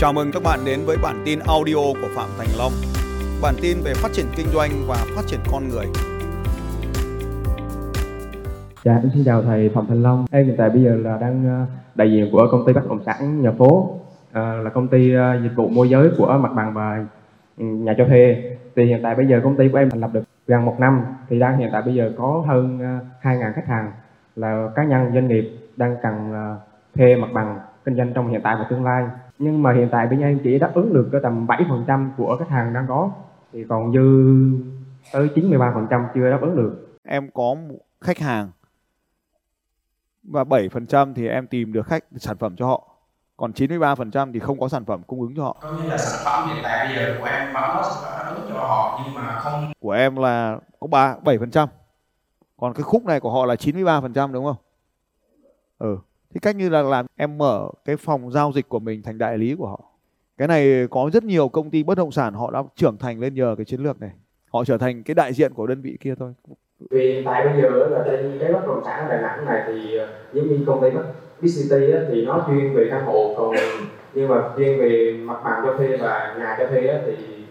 Chào mừng các bạn đến với bản tin audio của Phạm Thành Long. Bản tin về phát triển kinh doanh và phát triển con người. Dạ, em xin chào thầy Phạm Thành Long. Em hiện tại bây giờ là đang ờ, đại diện của công ty bất động sản nhà phố, ờ, là công ty ờ, dịch vụ môi giới của mặt bằng và ừ, nhà cho thuê. Thì hiện tại bây giờ công ty của em thành lập được gần một năm, thì đang hiện tại bây giờ có hơn 2.000 khách hàng là cá nhân doanh nghiệp đang cần thuê mặt bằng kinh doanh trong hiện tại và tương lai. Nhưng mà hiện tại bên em chỉ đáp ứng được có tầm 7% của khách hàng đang có, thì còn dư tới 93% chưa đáp ứng được. Em có khách hàng và 7% thì em tìm được khách sản phẩm cho họ. Còn 93% thì không có sản phẩm cung ứng cho họ. có nghĩa là sản phẩm hiện tại bây giờ của em bán nó sản phẩm đáp ứng cho họ nhưng mà không Của em là có 3 7%. Còn cái khúc này của họ là 93% đúng không? Ừ. Thì cách như là làm em mở cái phòng giao dịch của mình thành đại lý của họ. Cái này có rất nhiều công ty bất động sản họ đã trưởng thành lên nhờ cái chiến lược này. Họ trở thành cái đại diện của đơn vị kia thôi. vì tại bây giờ là trên cái bất động sản ở Đà Nẵng này thì ờ, giống như công ty City thì nó chuyên về căn hộ còn nhưng mà chuyên về mặt bằng cho thuê và nhà cho thuê thì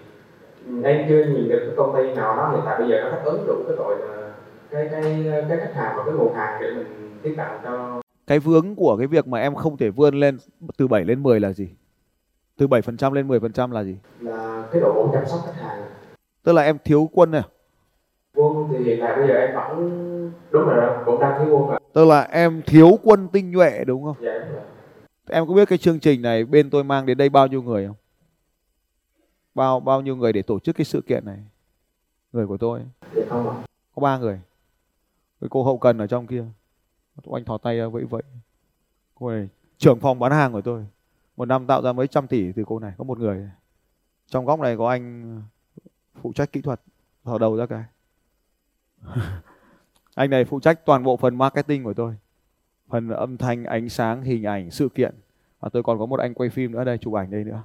em chưa nhìn được cái công ty nào nó hiện tại bây giờ nó đáp ứng đủ cái gọi là cái cái cái khách hàng và cái nguồn hàng để mình tiếp cận cho Cái vướng của cái việc mà em không thể vươn lên từ 7 lên 10 là gì? Từ 7% lên 10% là gì? là cái độ chăm sóc khách hàng Tức là em thiếu quân này. quân thì hiện tại bây giờ em vẫn đúng rồi đó cũng đang thiếu quân rồi Tức là em thiếu quân tinh nhuệ đúng không? dạ rồi Em có biết cái chương trình này bên tôi mang đến đây bao nhiêu người không? Bao bao nhiêu người để tổ chức cái sự kiện này? Người của tôi dạ không ạ có ba người. Cái cô hậu cần ở trong kia. Anh thò tay ra vẫy vẫy. Cô này trưởng phòng bán hàng của tôi. Một năm tạo ra mấy trăm tỷ từ cô này có một người. Trong góc này có anh phụ trách kỹ thuật thò đầu ra cái. anh này phụ trách toàn bộ phần marketing của tôi. Phần âm thanh, ánh sáng, hình ảnh, sự kiện. Và tôi còn có một anh quay phim nữa đây, chụp ảnh đây nữa.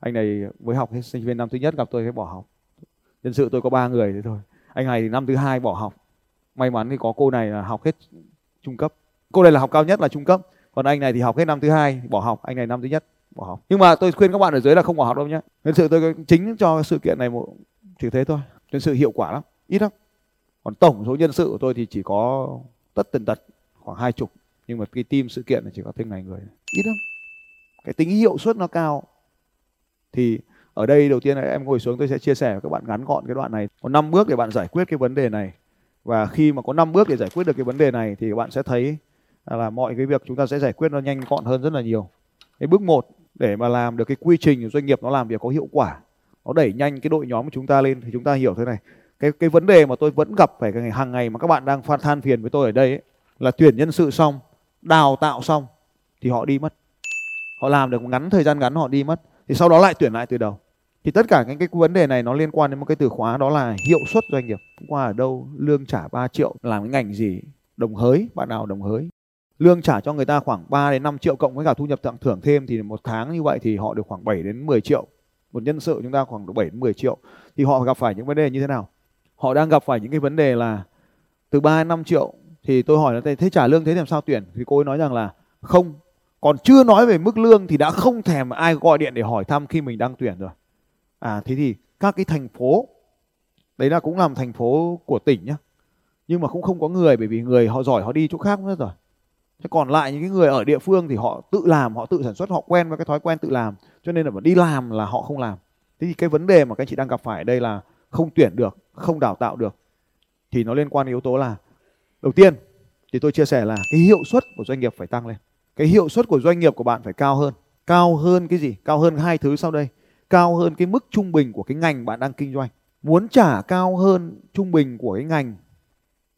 Anh này mới học sinh viên năm thứ nhất gặp tôi cái bỏ học. Nhân sự tôi có ba người thế thôi. Anh này thì năm thứ hai bỏ học. May mắn thì có cô này là học hết trung cấp. Cô này là học cao nhất là trung cấp. Còn anh này thì học hết năm thứ hai bỏ học. Anh này năm thứ nhất bỏ học. Nhưng mà tôi khuyên các bạn ở dưới là không bỏ học đâu nhé. thật sự tôi chính cho sự kiện này một chỉ thế thôi. Nhân sự hiệu quả lắm, ít lắm. Còn tổng số nhân sự của tôi thì chỉ có tất tần tật khoảng hai chục. Nhưng mà cái team sự kiện này chỉ có thêm ngày người. Ít lắm. Cái tính hiệu suất nó cao. Thì ở đây đầu tiên là em ngồi xuống tôi sẽ chia sẻ với các bạn ngắn gọn cái đoạn này. Có 5 bước để bạn giải quyết cái vấn đề này. Và khi mà có 5 bước để giải quyết được cái vấn đề này thì bạn sẽ thấy là mọi cái việc chúng ta sẽ giải quyết nó nhanh gọn hơn rất là nhiều. Cái bước 1 để mà làm được cái quy trình doanh nghiệp nó làm việc có hiệu quả, nó đẩy nhanh cái đội nhóm của chúng ta lên thì chúng ta hiểu thế này. Cái cái vấn đề mà tôi vẫn gặp phải cái ngày hàng ngày mà các bạn đang phan than phiền với tôi ở đây ấy, là tuyển nhân sự xong, đào tạo xong thì họ đi mất. Họ làm được ngắn thời gian ngắn họ đi mất thì sau đó lại tuyển lại từ đầu thì tất cả những cái vấn đề này nó liên quan đến một cái từ khóa đó là hiệu suất doanh nghiệp. Qua ở đâu, lương trả 3 triệu. Làm cái ngành gì? Đồng hới, bạn nào đồng hới? Lương trả cho người ta khoảng 3 đến 5 triệu cộng với cả thu nhập tặng thưởng thêm thì một tháng như vậy thì họ được khoảng 7 đến 10 triệu. Một nhân sự chúng ta khoảng độ 7 đến 10 triệu. Thì họ gặp phải những vấn đề như thế nào? Họ đang gặp phải những cái vấn đề là từ 3 đến 5 triệu. Thì tôi hỏi là thế trả lương thế làm sao tuyển? Thì cô ấy nói rằng là, không. Còn chưa nói về mức lương thì đã không thèm ai gọi điện để hỏi thăm khi mình đang tuyển rồi. À thế thì các cái thành phố đấy là cũng làm thành phố của tỉnh nhá. Nhưng mà cũng không có người bởi vì người họ giỏi họ đi chỗ khác mất rồi. Thế còn lại những cái người ở địa phương thì họ tự làm, họ tự sản xuất, họ quen với cái thói quen tự làm. Cho nên là mà đi làm là họ không làm. Thế thì cái vấn đề mà các anh chị đang gặp phải ở đây là không tuyển được, không đào tạo được. Thì nó liên quan đến yếu tố là đầu tiên thì tôi chia sẻ là cái hiệu suất của doanh nghiệp phải tăng lên. Cái hiệu suất của doanh nghiệp của bạn phải cao hơn. Cao hơn cái gì? Cao hơn hai thứ sau đây cao hơn cái mức trung bình của cái ngành bạn đang kinh doanh. Muốn trả cao hơn trung bình của cái ngành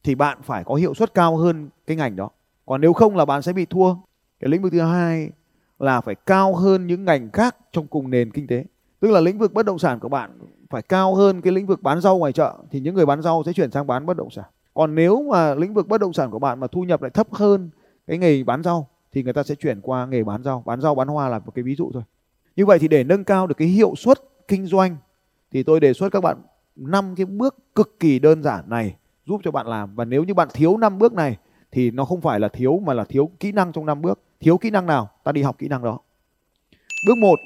thì bạn phải có hiệu suất cao hơn cái ngành đó. Còn nếu không là bạn sẽ bị thua. Cái lĩnh vực thứ hai là phải cao hơn những ngành khác trong cùng nền kinh tế. Tức là lĩnh vực bất động sản của bạn phải cao hơn cái lĩnh vực bán rau ngoài chợ thì những người bán rau sẽ chuyển sang bán bất động sản. Còn nếu mà lĩnh vực bất động sản của bạn mà thu nhập lại thấp hơn cái nghề bán rau thì người ta sẽ chuyển qua nghề bán rau. Bán rau, bán hoa là một cái ví dụ thôi. Như vậy thì để nâng cao được cái hiệu suất kinh doanh, thì tôi đề xuất các bạn năm cái bước cực kỳ đơn giản này giúp cho bạn làm và nếu như bạn thiếu năm bước này, thì nó không phải là thiếu, mà là thiếu kỹ năng trong năm bước. Thiếu kỹ năng nào? Ta đi học kỹ năng đó. Bước 1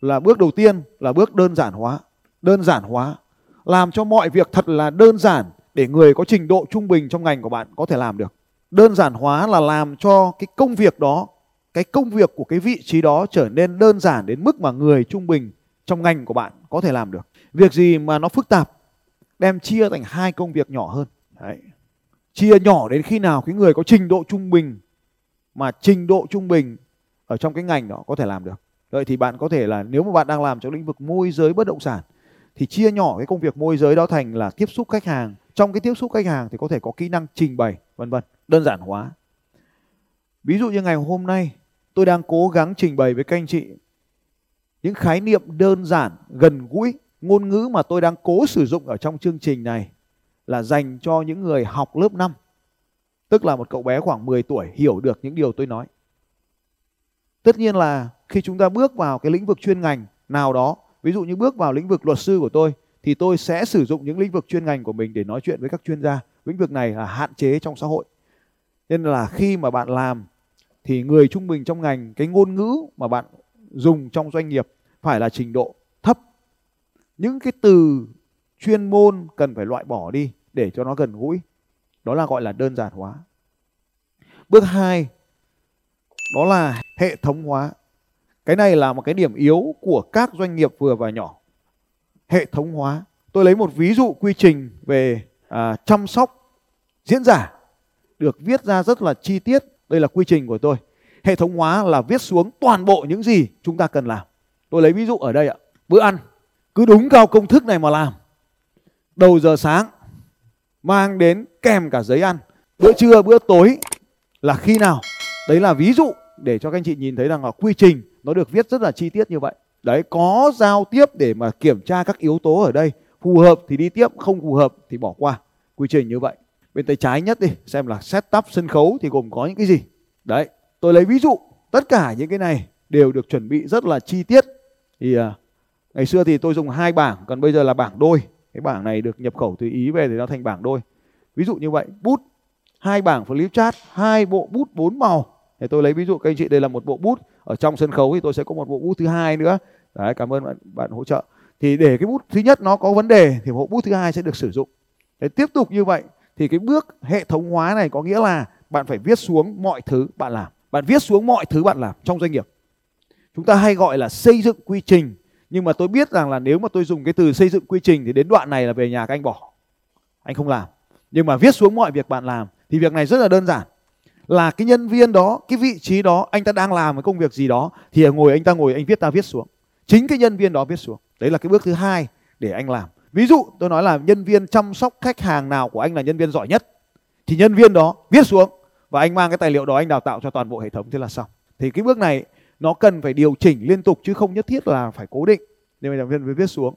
là bước đầu tiên là bước đơn giản hóa đơn giản hóa làm cho mọi việc thật là đơn giản để người có trình độ trung bình trong ngành của bạn có thể làm được đơn giản hóa là làm cho cái công việc đó cái công việc của cái vị trí đó trở nên đơn giản đến mức mà người trung bình trong ngành của bạn có thể làm được. Việc gì mà nó phức tạp? Đem chia thành hai công việc nhỏ hơn. Đấy. chia nhỏ đến khi nào cái người có trình độ trung bình mà trình độ trung bình ở trong cái ngành đó có thể làm được. Vậy thì bạn có thể là nếu mà bạn đang làm trong lĩnh vực môi giới bất động sản thì chia nhỏ cái công việc môi giới đó thành là tiếp xúc khách hàng. Trong cái tiếp xúc khách hàng thì có thể có kỹ năng trình bày, vân vân, đơn giản hóa ví dụ như ngày hôm nay, tôi đang cố gắng trình bày với các anh chị những khái niệm đơn giản, gần gũi, ngôn ngữ mà tôi đang cố sử dụng ở trong chương trình này là dành cho những người học lớp 5 tức là một cậu bé khoảng 10 tuổi hiểu được những điều tôi nói. Tất nhiên là khi chúng ta bước vào cái lĩnh vực chuyên ngành nào đó, ví dụ như bước vào lĩnh vực luật sư của tôi, thì tôi sẽ sử dụng những lĩnh vực chuyên ngành của mình để nói chuyện với các chuyên gia. Lĩnh vực này là hạn chế trong xã hội nên là khi mà bạn làm thì người trung bình trong ngành cái ngôn ngữ mà bạn dùng trong doanh nghiệp phải là trình độ thấp. Những cái từ chuyên môn cần phải loại bỏ đi để cho nó gần gũi. Đó là gọi là đơn giản hóa. Bước hai đó là hệ thống hóa. Cái này là một cái điểm yếu của các doanh nghiệp vừa và nhỏ. Hệ thống hóa. Tôi lấy một ví dụ quy trình về à, chăm sóc diễn giả được viết ra rất là chi tiết. Đây là quy trình của tôi. Hệ thống hóa là viết xuống toàn bộ những gì chúng ta cần làm. Tôi lấy ví dụ ở đây ạ. Bữa ăn. Cứ đúng theo công thức này mà làm. Đầu giờ sáng, mang đến kèm cả giấy ăn. Bữa trưa, bữa tối là khi nào? Đấy là ví dụ để cho các anh chị nhìn thấy rằng là quy trình nó được viết rất là chi tiết như vậy. Đấy, có giao tiếp để mà kiểm tra các yếu tố ở đây. Phù hợp thì đi tiếp, không phù hợp thì bỏ qua. Quy trình như vậy bên tay trái nhất đi xem là setup sân khấu thì gồm có những cái gì. Đấy tôi lấy ví dụ tất cả những cái này đều được chuẩn bị rất là chi tiết. Thì à, ngày xưa thì tôi dùng hai bảng còn bây giờ là bảng đôi. Cái bảng này được nhập khẩu từ ý về thì nó thành bảng đôi. Ví dụ như vậy bút hai bảng flip chart hai bộ bút bốn màu. Thì tôi lấy ví dụ các anh chị đây là một bộ bút. Ở trong sân khấu thì tôi sẽ có một bộ bút thứ hai nữa. Đấy cảm ơn bạn, bạn hỗ trợ. Thì để cái bút thứ nhất nó có vấn đề thì bộ bút thứ hai sẽ được sử dụng. Để tiếp tục như vậy thì cái bước hệ thống hóa này có nghĩa là bạn phải viết xuống mọi thứ bạn làm. Bạn viết xuống mọi thứ bạn làm trong doanh nghiệp. Chúng ta hay gọi là xây dựng quy trình. Nhưng mà tôi biết rằng là nếu mà tôi dùng cái từ xây dựng quy trình thì đến đoạn này là về nhà các anh bỏ. Anh không làm. Nhưng mà viết xuống mọi việc bạn làm thì việc này rất là đơn giản. Là cái nhân viên đó, cái vị trí đó, anh ta đang làm cái công việc gì đó thì ngồi anh ta ngồi, anh viết ta viết xuống. Chính cái nhân viên đó viết xuống. Đấy là cái bước thứ hai để anh làm ví dụ, tôi nói là nhân viên chăm sóc khách hàng nào của anh là nhân viên giỏi nhất, thì nhân viên đó viết xuống và anh mang cái tài liệu đó anh đào tạo cho toàn bộ hệ thống, thế là xong. Thì cái bước này nó cần phải điều chỉnh liên tục chứ không nhất thiết là phải cố định. Nên giảng viên mới viết xuống.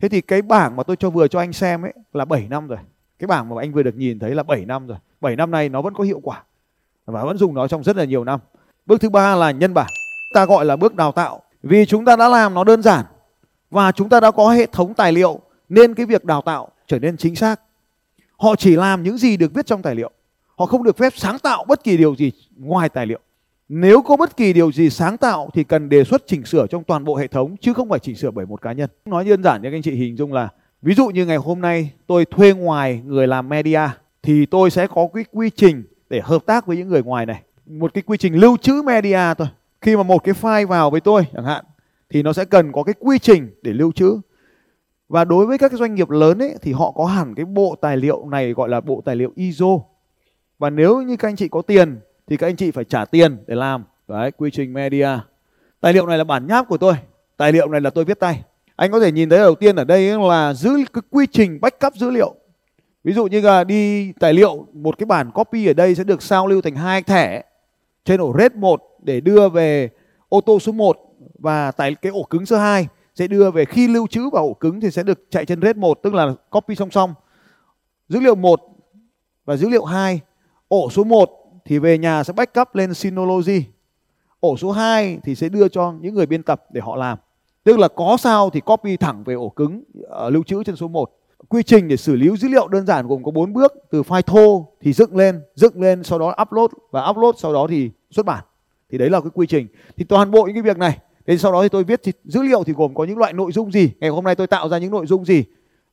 Thế thì cái bảng mà tôi cho vừa cho anh xem ấy là 7 năm rồi. Cái bảng mà anh vừa được nhìn thấy là 7 năm rồi. 7 năm nay nó vẫn có hiệu quả và vẫn dùng nó trong rất là nhiều năm. Bước thứ ba là nhân bản. Ta gọi là bước đào tạo. Vì chúng ta đã làm nó đơn giản và chúng ta đã có hệ thống tài liệu nên cái việc đào tạo trở nên chính xác họ chỉ làm những gì được viết trong tài liệu họ không được phép sáng tạo bất kỳ điều gì ngoài tài liệu nếu có bất kỳ điều gì sáng tạo thì cần đề xuất chỉnh sửa trong toàn bộ hệ thống, chứ không phải chỉnh sửa bởi một cá nhân. Nói đơn giản cho các anh chị hình dung là, ví dụ như ngày hôm nay tôi thuê ngoài người làm media, thì tôi sẽ có cái quy trình để hợp tác với những người ngoài này. Một cái quy trình lưu trữ media thôi. Khi mà một cái file vào với tôi, chẳng hạn, thì nó sẽ cần có cái quy trình để lưu trữ. Và đối với các cái doanh nghiệp lớn ấy, thì họ có hẳn cái bộ tài liệu này gọi là bộ tài liệu ISO. Và nếu như các anh chị có tiền, thì các anh chị phải trả tiền để làm. Đấy quy trình media. Tài liệu này là bản nháp của tôi. Tài liệu này là tôi viết tay. Anh có thể nhìn thấy đầu tiên ở đây là giữ cái quy trình backup dữ liệu. Ví dụ như là đi tài liệu, một cái bản copy ở đây sẽ được sao lưu thành hai thẻ trên ổ RAID 1 để đưa về ô tô số 1 và tại cái ổ cứng số 2 sẽ đưa về khi lưu trữ vào ổ cứng thì sẽ được chạy trên RAID 1 tức là copy song song dữ liệu 1 và dữ liệu 2 ổ số 1 thì về nhà sẽ backup lên Synology. Ổ số 2 thì sẽ đưa cho những người biên tập để họ làm. Tức là có sao thì copy thẳng về ổ cứng uh, lưu trữ trên số 1. Quy trình để xử lý dữ liệu đơn giản gồm có 4 bước, từ file thô thì dựng lên, dựng lên sau đó upload và upload sau đó thì xuất bản. Thì đấy là cái quy trình. Thì toàn bộ những cái việc này thế sau đó thì tôi viết thì dữ liệu thì gồm có những loại nội dung gì? Ngày hôm nay tôi tạo ra những nội dung gì?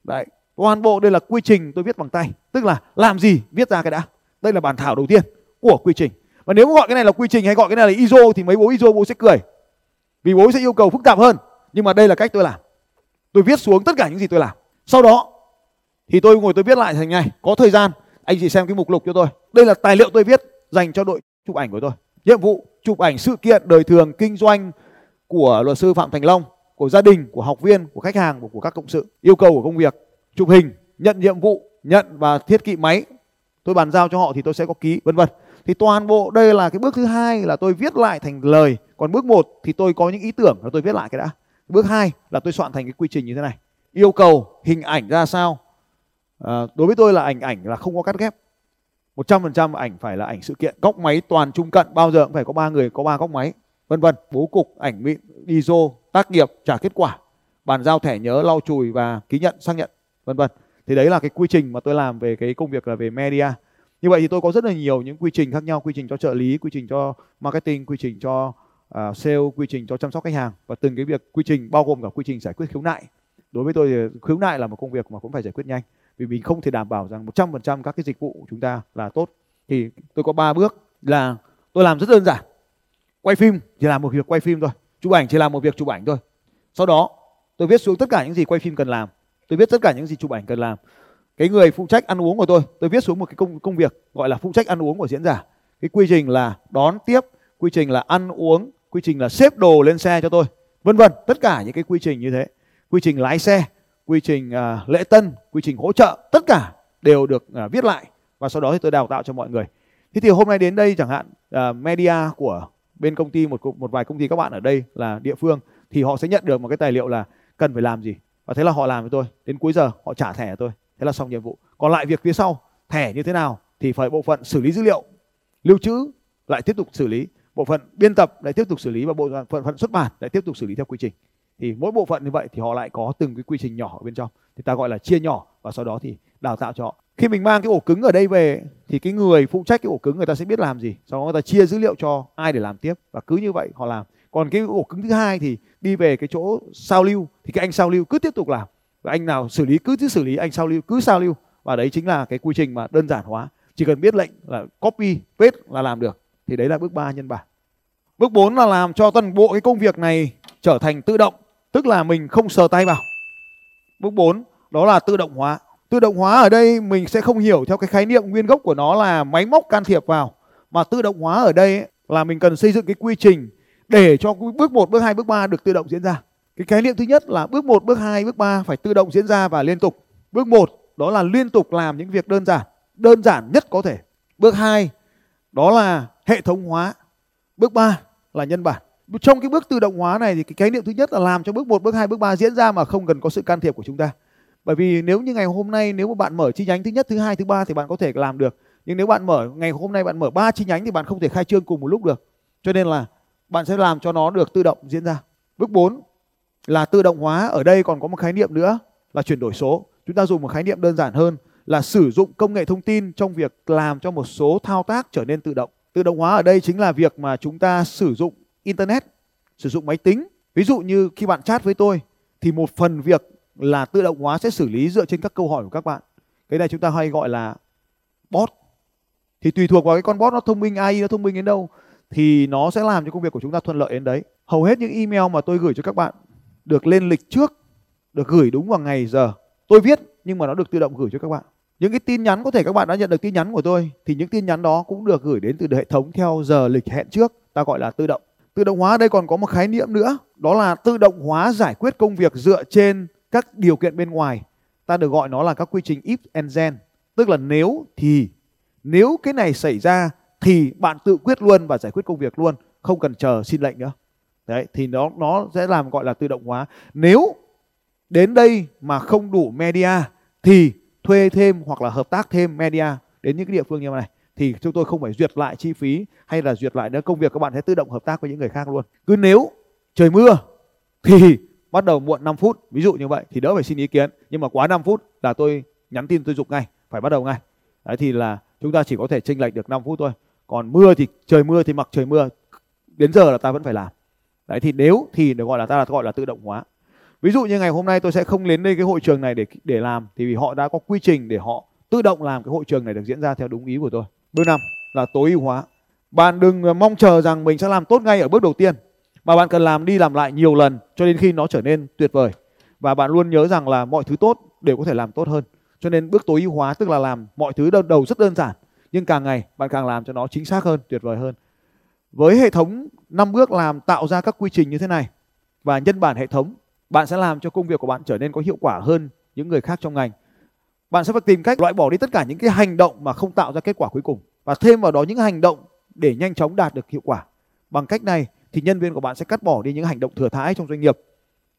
Đấy, toàn bộ đây là quy trình tôi viết bằng tay. Tức là làm gì? Viết ra cái đã. Đây là bản thảo đầu tiên của quy trình. Và nếu gọi cái này là quy trình hay gọi cái này là ISO thì mấy bố ISO bố sẽ cười. Vì bố sẽ yêu cầu phức tạp hơn. Nhưng mà đây là cách tôi làm. Tôi viết xuống tất cả những gì tôi làm. Sau đó thì tôi ngồi tôi viết lại thành này có thời gian, anh chị xem cái mục lục cho tôi. Đây là tài liệu tôi viết dành cho đội chụp ảnh của tôi. Nhiệm vụ chụp ảnh sự kiện, đời thường, kinh doanh của luật sư phạm thành long của gia đình của học viên của khách hàng của, của các cộng sự yêu cầu của công việc chụp hình nhận nhiệm vụ nhận và thiết kỵ máy. Tôi bàn giao cho họ thì tôi sẽ có ký vân vân. Thì toàn bộ đây là cái bước thứ hai là tôi viết lại thành lời. Còn bước một thì tôi có những ý tưởng là tôi viết lại cái đã. Bước hai là tôi soạn thành cái quy trình như thế này. Yêu cầu hình ảnh ra sao? À, đối với tôi là ảnh ảnh là không có cắt ghép. 100% ảnh phải là ảnh sự kiện. Góc máy toàn trung cận bao giờ cũng phải có ba người có ba góc máy vân vân bố cục ảnh mịn ISO tác nghiệp trả kết quả. Bàn giao thẻ nhớ lau chùi và ký nhận xác nhận. Vân vân. Thì đấy là cái quy trình mà tôi làm về cái công việc là về media. Như vậy thì tôi có rất là nhiều những quy trình khác nhau quy trình cho trợ lý quy trình cho marketing quy trình cho uh, sale quy trình cho chăm sóc khách hàng. Và từng cái việc quy trình bao gồm cả quy trình giải quyết khiếu nại. Đối với tôi thì khiếu nại là một công việc mà cũng phải giải quyết nhanh. Vì mình không thể đảm bảo rằng 100% các cái dịch vụ của chúng ta là tốt. Thì tôi có ba bước là tôi làm rất đơn giản quay phim chỉ làm một việc quay phim thôi. Chụp ảnh chỉ làm một việc chụp ảnh thôi. Sau đó tôi viết xuống tất cả những gì quay phim cần làm. Tôi viết tất cả những gì chụp ảnh cần làm. Cái người phụ trách ăn uống của tôi tôi viết xuống một cái công công việc gọi là phụ trách ăn uống của diễn giả. Cái quy trình là đón tiếp quy trình là ăn uống quy trình là xếp đồ lên xe cho tôi vân vân. Tất cả những cái quy trình như thế. Quy trình lái xe quy trình uh, lễ tân quy trình hỗ trợ tất cả đều được uh, viết lại. Và sau đó thì tôi đào tạo cho mọi người. Thế thì hôm nay đến đây chẳng hạn uh, media của bên công ty một một vài công ty các bạn ở đây là địa phương thì họ sẽ nhận được một cái tài liệu là cần phải làm gì. Và thế là họ làm với tôi. Đến cuối giờ họ trả thẻ tôi. Thế là xong nhiệm vụ. Còn lại việc phía sau thẻ như thế nào thì phải bộ phận xử lý dữ liệu lưu trữ lại tiếp tục xử lý. Bộ phận biên tập lại tiếp tục xử lý và bộ phận, phận xuất bản lại tiếp tục xử lý theo quy trình. Thì mỗi bộ phận như vậy thì họ lại có từng cái quy trình nhỏ ở bên trong. Thì ta gọi là chia nhỏ và sau đó thì đào tạo cho họ. Khi mình mang cái ổ cứng ở đây về, thì cái người phụ trách cái ổ cứng người ta sẽ biết làm gì. Sau đó người ta chia dữ liệu cho ai để làm tiếp, và cứ như vậy họ làm. Còn cái ổ cứng thứ hai thì đi về cái chỗ sao lưu, thì cái anh sao lưu cứ tiếp tục làm. Và anh nào xử lý cứ cứ xử lý, anh sao lưu cứ sao lưu. Và đấy chính là cái quy trình mà đơn giản hóa. Chỉ cần biết lệnh là copy, paste là làm được. Thì đấy là bước 3 nhân bản. Bước 4 là làm cho toàn bộ cái công việc này trở thành tự động, tức là mình không sờ tay vào. Bước 4 đó là tự động hóa tự động hóa ở đây mình sẽ không hiểu theo cái khái niệm nguyên gốc của nó là máy móc can thiệp vào mà tự động hóa ở đây là mình cần xây dựng cái quy trình để cho bước 1, bước 2, bước 3 được tự động diễn ra. Cái khái niệm thứ nhất là bước 1, bước 2, bước 3 phải tự động diễn ra và liên tục. Bước 1 đó là liên tục làm những việc đơn giản, đơn giản nhất có thể. Bước 2 đó là hệ thống hóa. Bước 3 là nhân bản. Trong cái bước tự động hóa này thì cái khái niệm thứ nhất là làm cho bước 1, bước 2, bước 3 diễn ra mà không cần có sự can thiệp của chúng ta. Bởi vì nếu như ngày hôm nay nếu mà bạn mở chi nhánh thứ nhất, thứ hai, thứ ba thì bạn có thể làm được. Nhưng nếu bạn mở ngày hôm nay bạn mở ba chi nhánh thì bạn không thể khai trương cùng một lúc được. Cho nên là bạn sẽ làm cho nó được tự động diễn ra. Bước 4 là tự động hóa, ở đây còn có một khái niệm nữa là chuyển đổi số. Chúng ta dùng một khái niệm đơn giản hơn là sử dụng công nghệ thông tin trong việc làm cho một số thao tác trở nên tự động. Tự động hóa ở đây chính là việc mà chúng ta sử dụng internet, sử dụng máy tính. Ví dụ như khi bạn chat với tôi thì một phần việc là tự động hóa sẽ xử lý dựa trên các câu hỏi của các bạn. Cái này chúng ta hay gọi là bot. Thì tùy thuộc vào cái con bot nó thông minh AI nó thông minh đến đâu thì nó sẽ làm cho công việc của chúng ta thuận lợi đến đấy. Hầu hết những email mà tôi gửi cho các bạn được lên lịch trước, được gửi đúng vào ngày giờ. Tôi viết nhưng mà nó được tự động gửi cho các bạn. Những cái tin nhắn có thể các bạn đã nhận được tin nhắn của tôi thì những tin nhắn đó cũng được gửi đến từ hệ thống theo giờ lịch hẹn trước, ta gọi là tự động. Tự động hóa ở đây còn có một khái niệm nữa, đó là tự động hóa giải quyết công việc dựa trên các điều kiện bên ngoài. Ta được gọi nó là các quy trình if and then, tức là nếu thì. Nếu cái này xảy ra thì bạn tự quyết luôn và giải quyết công việc luôn. Không cần chờ xin lệnh nữa. Đấy thì nó nó sẽ làm gọi là tự động hóa. Nếu đến đây mà không đủ media thì thuê thêm hoặc là hợp tác thêm media đến những cái địa phương như này. Thì chúng tôi không phải duyệt lại chi phí hay là duyệt lại nữa. Công việc các bạn sẽ tự động hợp tác với những người khác luôn. Cứ nếu trời mưa thì bắt đầu muộn 5 phút, ví dụ như vậy, thì đỡ phải xin ý kiến. Nhưng mà quá 5 phút là tôi nhắn tin, tôi dục ngay, phải bắt đầu ngay. Đấy, thì là chúng ta chỉ có thể chênh lệch được 5 phút thôi. Còn mưa thì, trời mưa thì mặc trời mưa, đến giờ là ta vẫn phải làm. Đấy, thì nếu thì được gọi là ta là, gọi là tự động hóa. Ví dụ như ngày hôm nay tôi sẽ không đến đây cái hội trường này để để làm, thì vì họ đã có quy trình để họ tự động làm cái hội trường này được diễn ra theo đúng ý của tôi. Bước năm là tối ưu hóa. Bạn đừng mong chờ rằng mình sẽ làm tốt ngay ở bước đầu tiên mà bạn cần làm đi làm lại nhiều lần cho đến khi nó trở nên tuyệt vời. Và bạn luôn nhớ rằng là mọi thứ tốt đều có thể làm tốt hơn. Cho nên bước tối ưu hóa tức là làm mọi thứ đầu, đầu rất đơn giản nhưng càng ngày bạn càng làm cho nó chính xác hơn tuyệt vời hơn. Với hệ thống 5 bước làm tạo ra các quy trình như thế này và nhân bản hệ thống bạn sẽ làm cho công việc của bạn trở nên có hiệu quả hơn những người khác trong ngành. Bạn sẽ phải tìm cách loại bỏ đi tất cả những cái hành động mà không tạo ra kết quả cuối cùng và thêm vào đó những hành động để nhanh chóng đạt được hiệu quả. Bằng cách này thì nhân viên của bạn sẽ cắt bỏ đi những hành động thừa thãi trong doanh nghiệp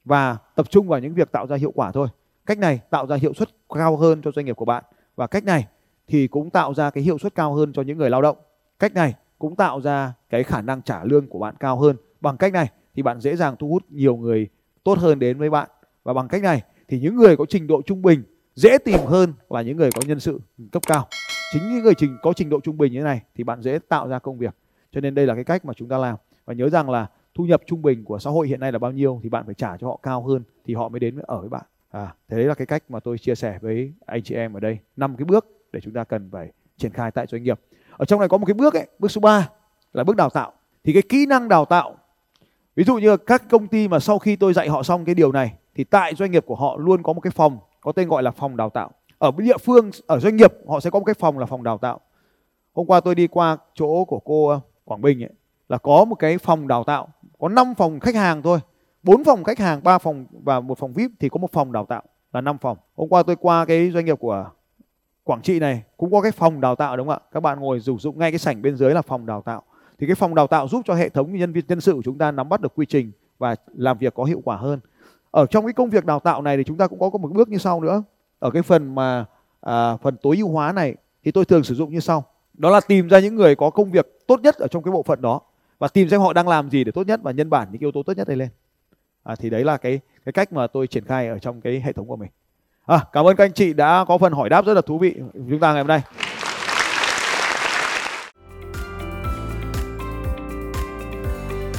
và tập trung vào những việc tạo ra hiệu quả thôi. Cách này tạo ra hiệu suất cao hơn cho doanh nghiệp của bạn và cách này thì cũng tạo ra cái hiệu suất cao hơn cho những người lao động. Cách này cũng tạo ra cái khả năng trả lương của bạn cao hơn. Bằng cách này thì bạn dễ dàng thu hút nhiều người tốt hơn đến với bạn. Và bằng cách này thì những người có trình độ trung bình dễ tìm hơn là những người có nhân sự cấp cao. Chính những người trình, có trình độ trung bình như thế này thì bạn dễ tạo ra công việc. Cho nên đây là cái cách mà chúng ta làm và nhớ rằng là thu nhập trung bình của xã hội hiện nay là bao nhiêu thì bạn phải trả cho họ cao hơn thì họ mới đến ở với bạn. À thế đấy là cái cách mà tôi chia sẻ với anh chị em ở đây. Năm cái bước để chúng ta cần phải triển khai tại doanh nghiệp. Ở trong này có một cái bước ấy bước số 3 là bước đào tạo. Thì cái kỹ năng đào tạo ví dụ như các công ty mà sau khi tôi dạy họ xong cái điều này thì tại doanh nghiệp của họ luôn có một cái phòng có tên gọi là phòng đào tạo. Ở địa phương ở doanh nghiệp họ sẽ có một cái phòng là phòng đào tạo. Hôm qua tôi đi qua chỗ của cô ờ, Quảng Bình ấy, là có một cái phòng đào tạo có 5 phòng khách hàng thôi. Bốn phòng khách hàng ba phòng và một phòng vip thì có một phòng đào tạo là 5 phòng. Hôm qua tôi qua cái doanh nghiệp của Quảng Trị này cũng có cái phòng đào tạo đúng không ạ? Các bạn ngồi sử dụng ngay cái sảnh bên dưới là phòng đào tạo. Thì cái phòng đào tạo giúp cho hệ thống nhân viên nhân sự của chúng ta nắm bắt được quy trình và làm việc có hiệu quả hơn. Ở trong cái công việc đào tạo này thì chúng ta cũng có một bước như sau nữa. Ở cái phần mà à, phần tối ưu hóa này thì tôi thường sử dụng như sau. Đó là tìm ra những người có công việc tốt nhất ở trong cái bộ phận đó và tìm xem họ đang làm gì để tốt nhất và nhân bản những yếu tố tốt nhất đây lên. À, thì đấy là cái cái cách mà tôi triển khai ở trong cái hệ thống của mình. À, cảm ơn các anh chị đã có phần hỏi đáp rất là thú vị. Chúng ta ngày hôm nay.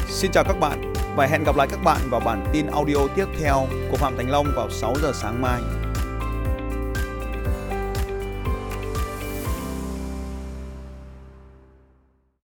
Xin chào các bạn và hẹn gặp lại các bạn vào bản tin audio tiếp theo của Phạm Thành Long vào 6 giờ sáng mai.